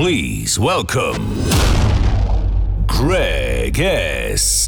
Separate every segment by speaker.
Speaker 1: please welcome Greg S.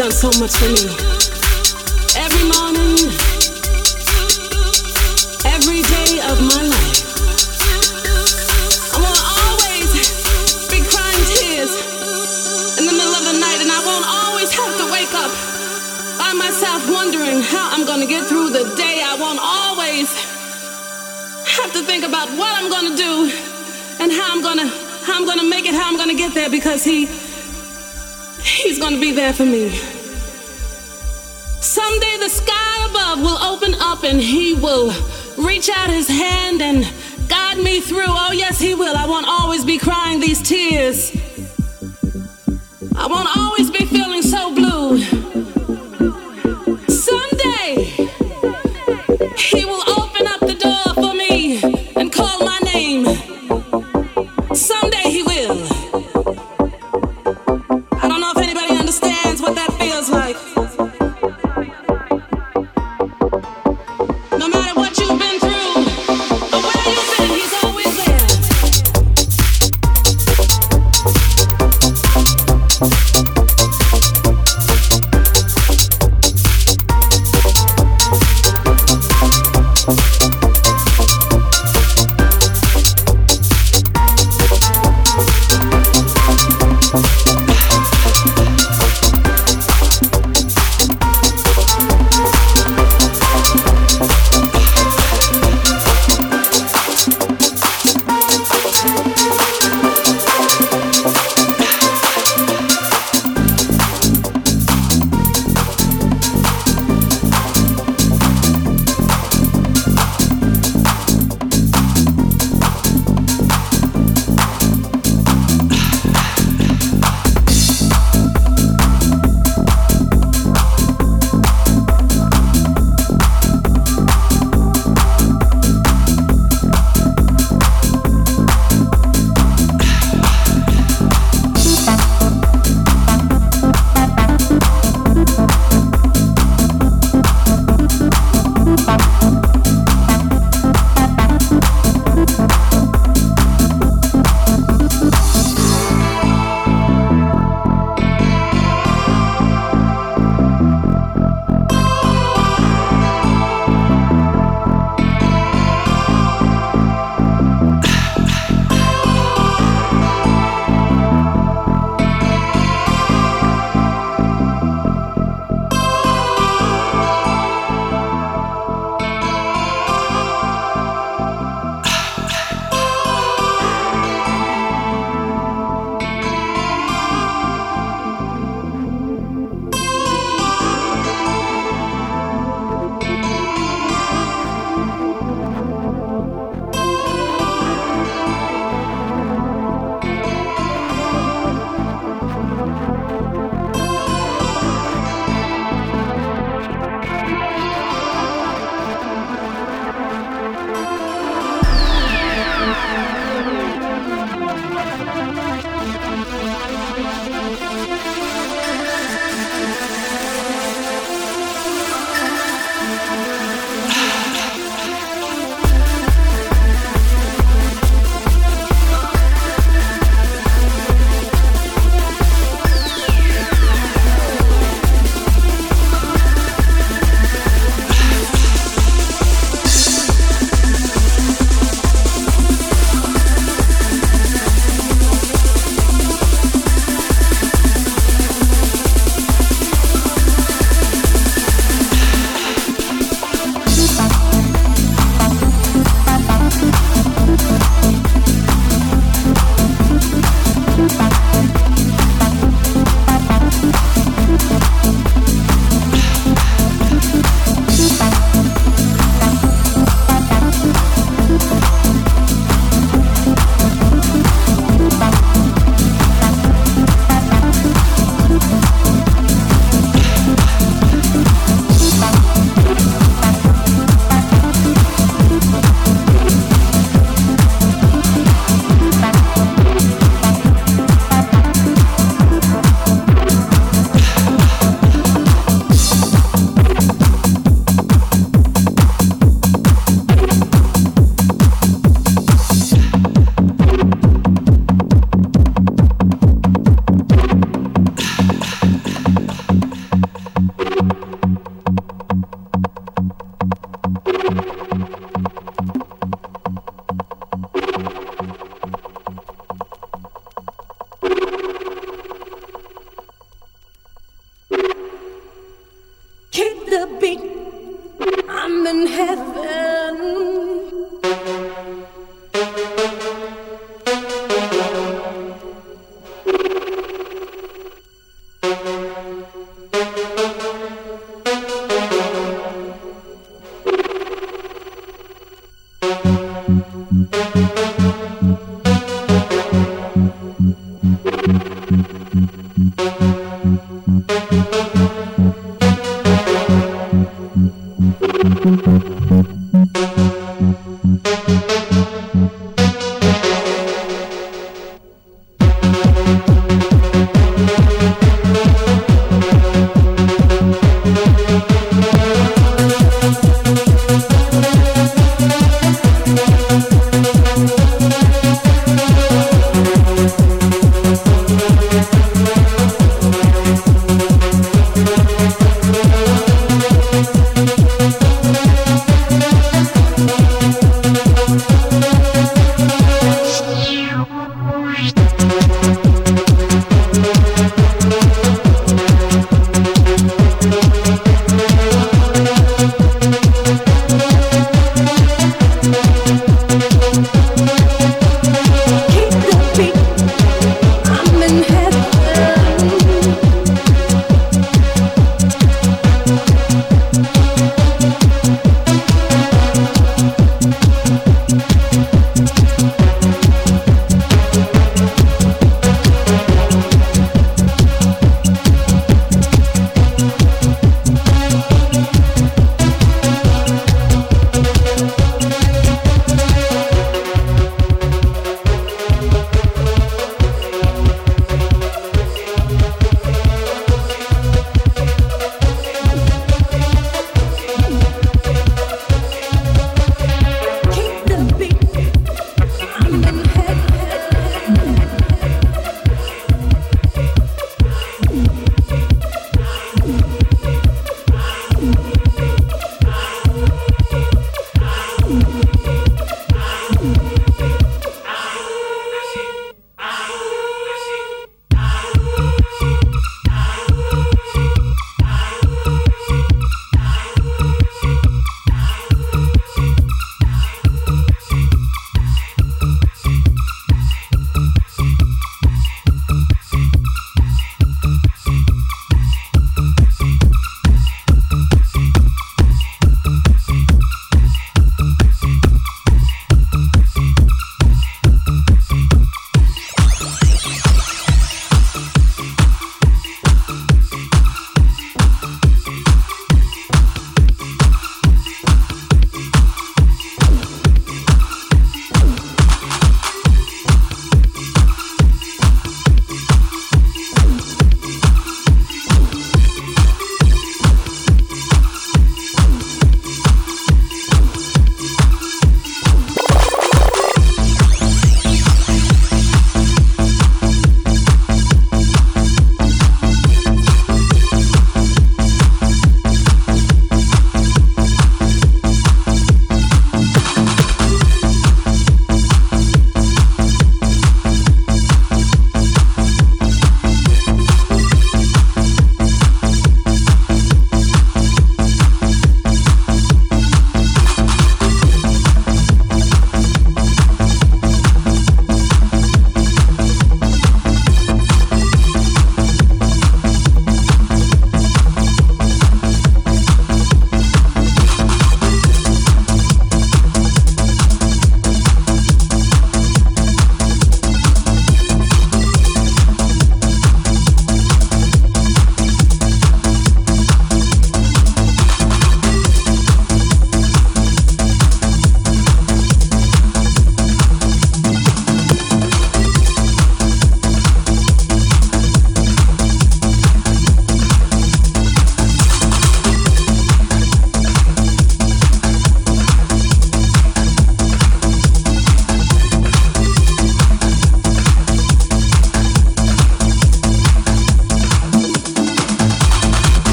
Speaker 2: done so much for me. Every morning, every day of my life. I won't always be crying tears in the middle of the night, and I won't always have to wake up by myself wondering how I'm gonna get through the day. I won't always have to think about what I'm gonna do and how I'm gonna how I'm gonna make it, how I'm gonna get there because he gonna be there for me. Someday the sky above will open up and he will reach out his hand and guide me through. Oh, yes, he will. I won't always be crying these tears.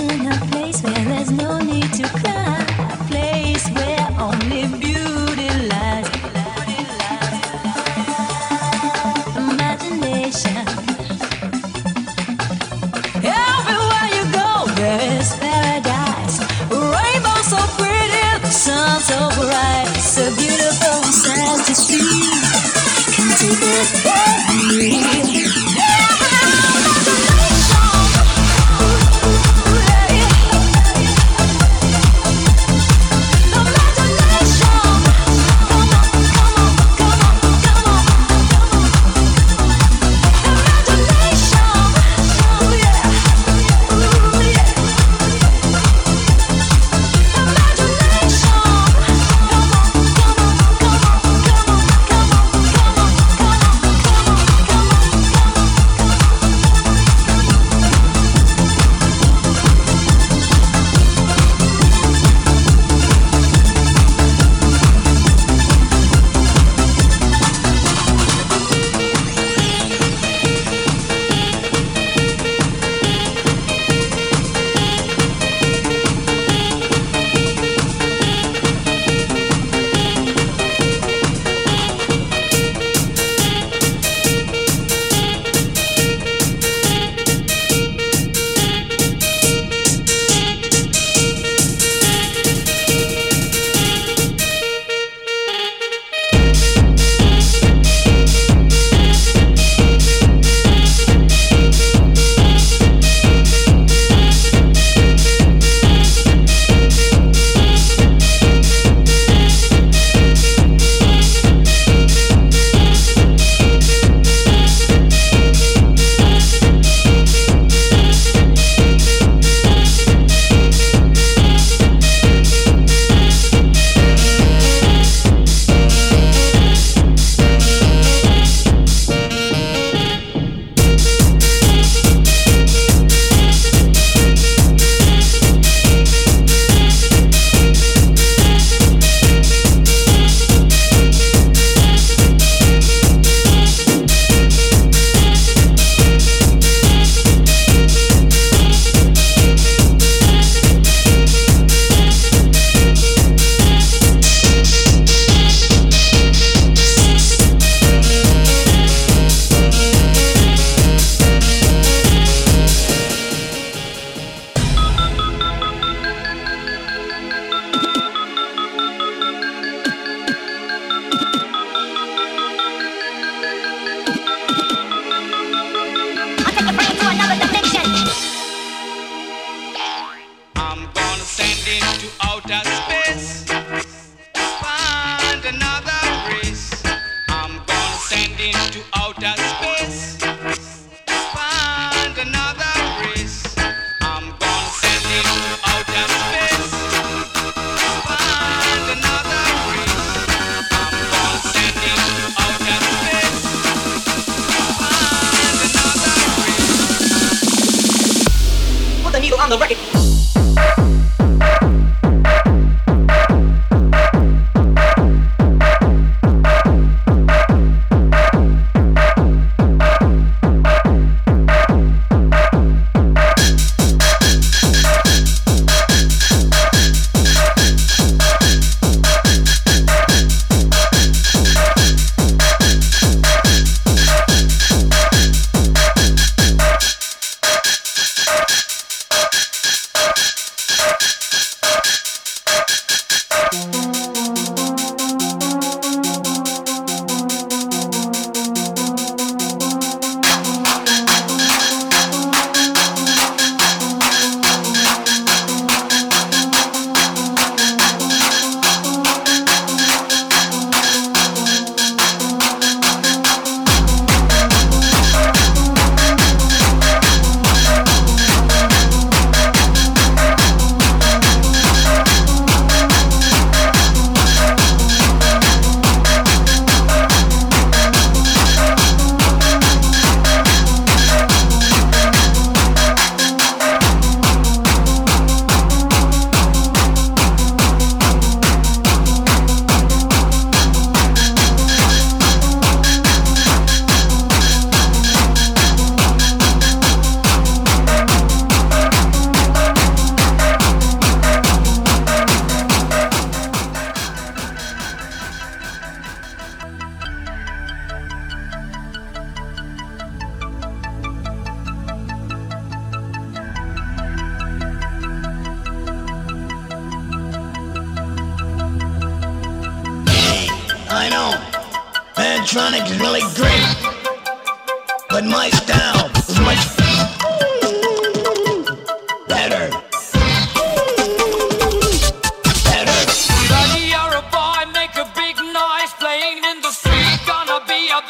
Speaker 3: On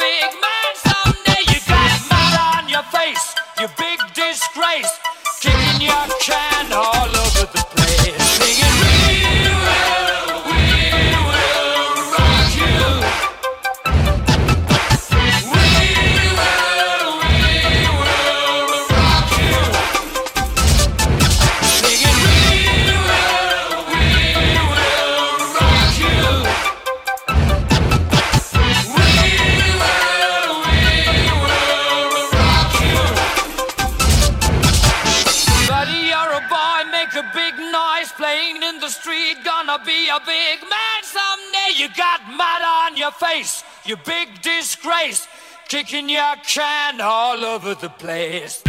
Speaker 4: you kicking your can all over the place.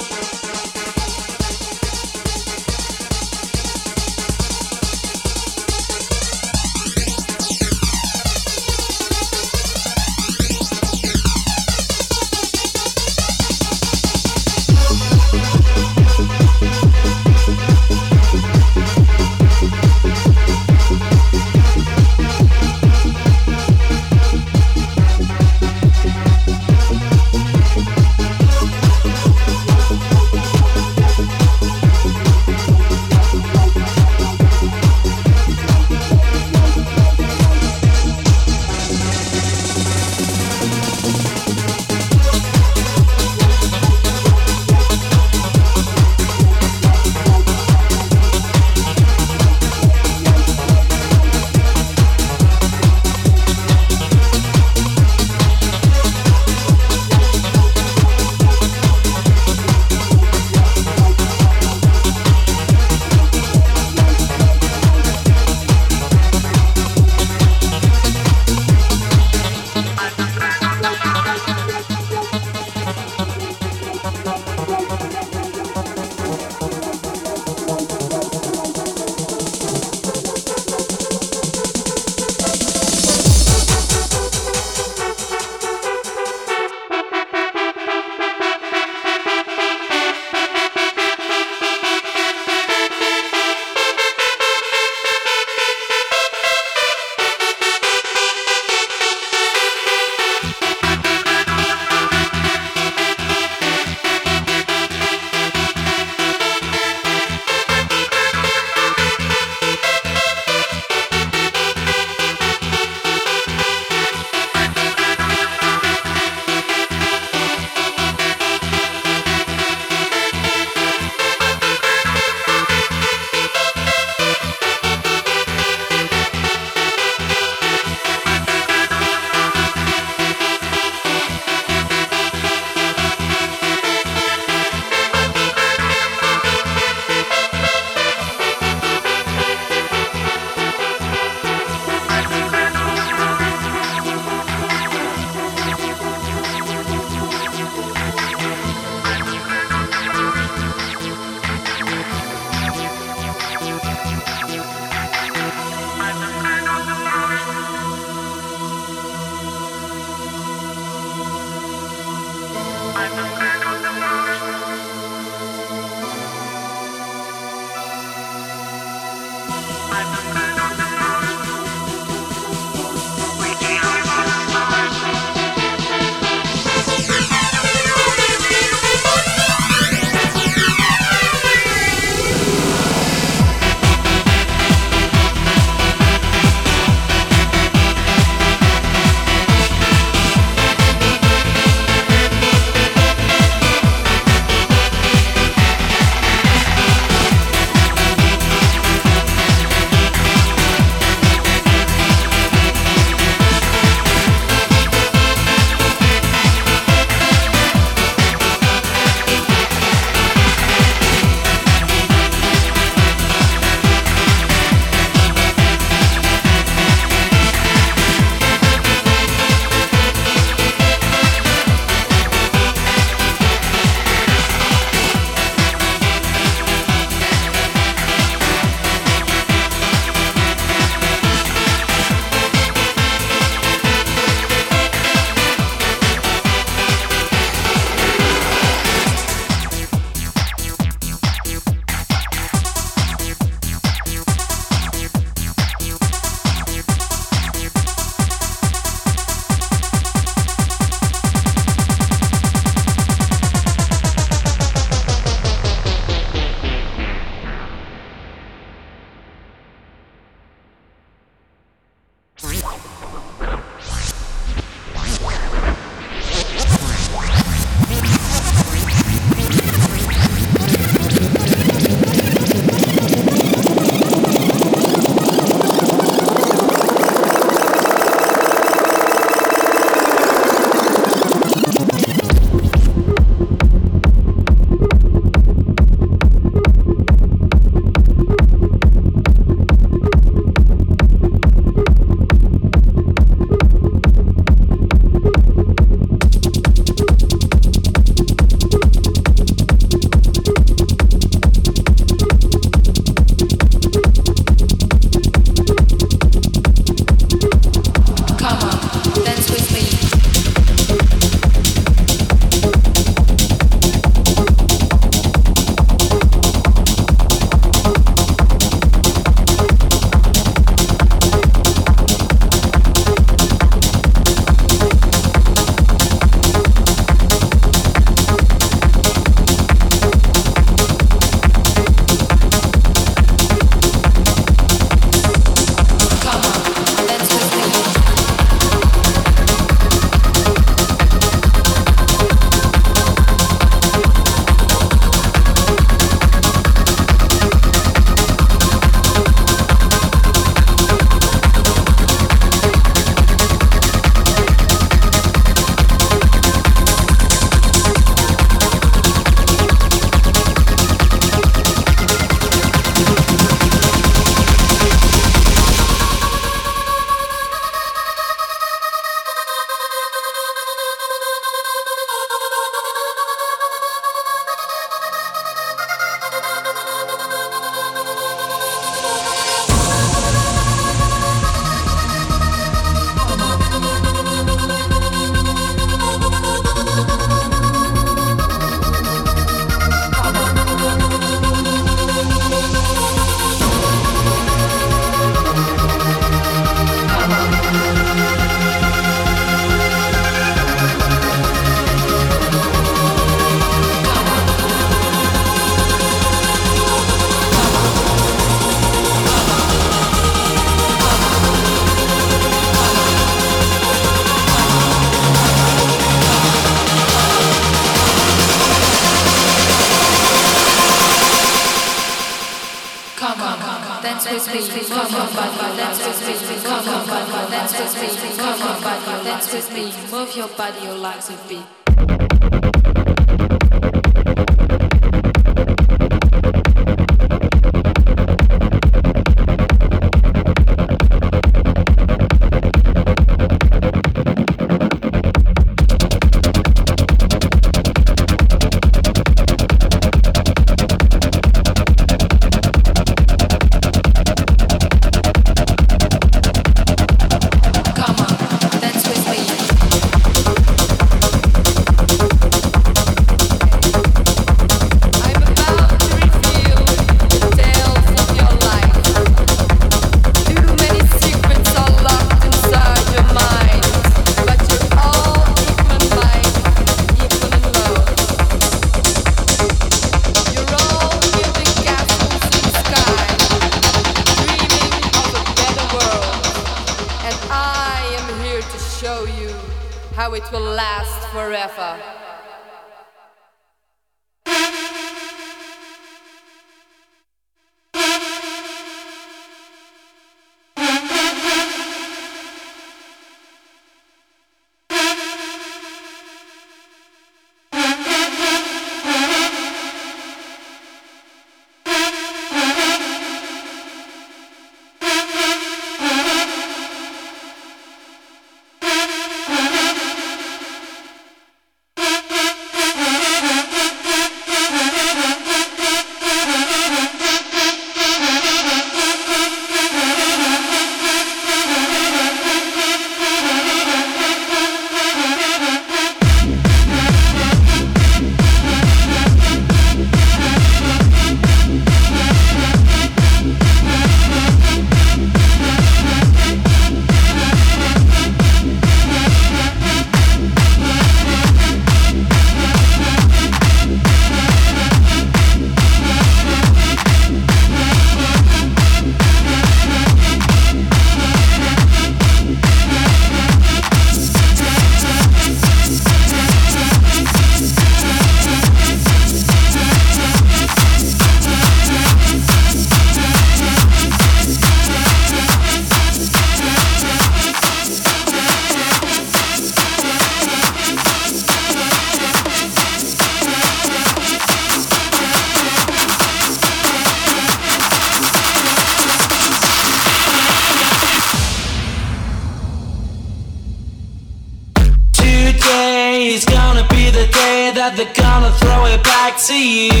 Speaker 5: What you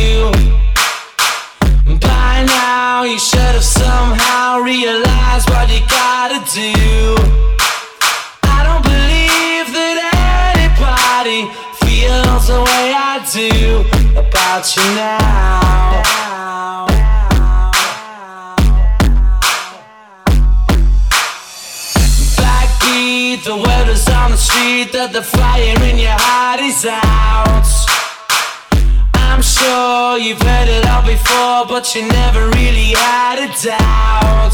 Speaker 5: but you never really had a doubt.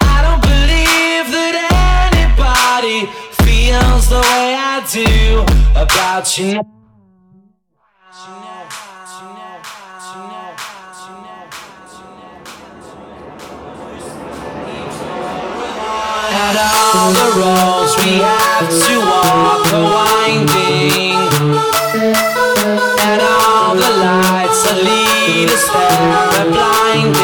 Speaker 5: I don't believe that anybody feels the way I do about you now. And all the roads we have to walk are winding And all the lights that lead us there are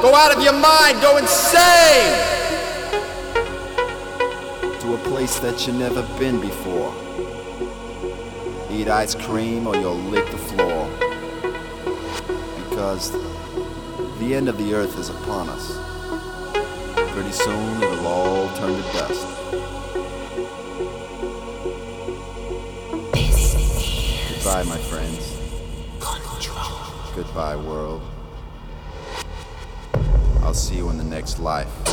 Speaker 6: Go out of your mind, go insane! To a place that you've never been before. Eat ice cream or you'll lick the floor. Because the end of the earth is upon us. Pretty soon it'll all turn to dust. Goodbye, my friends. Goodbye, world. I'll see you in the next life.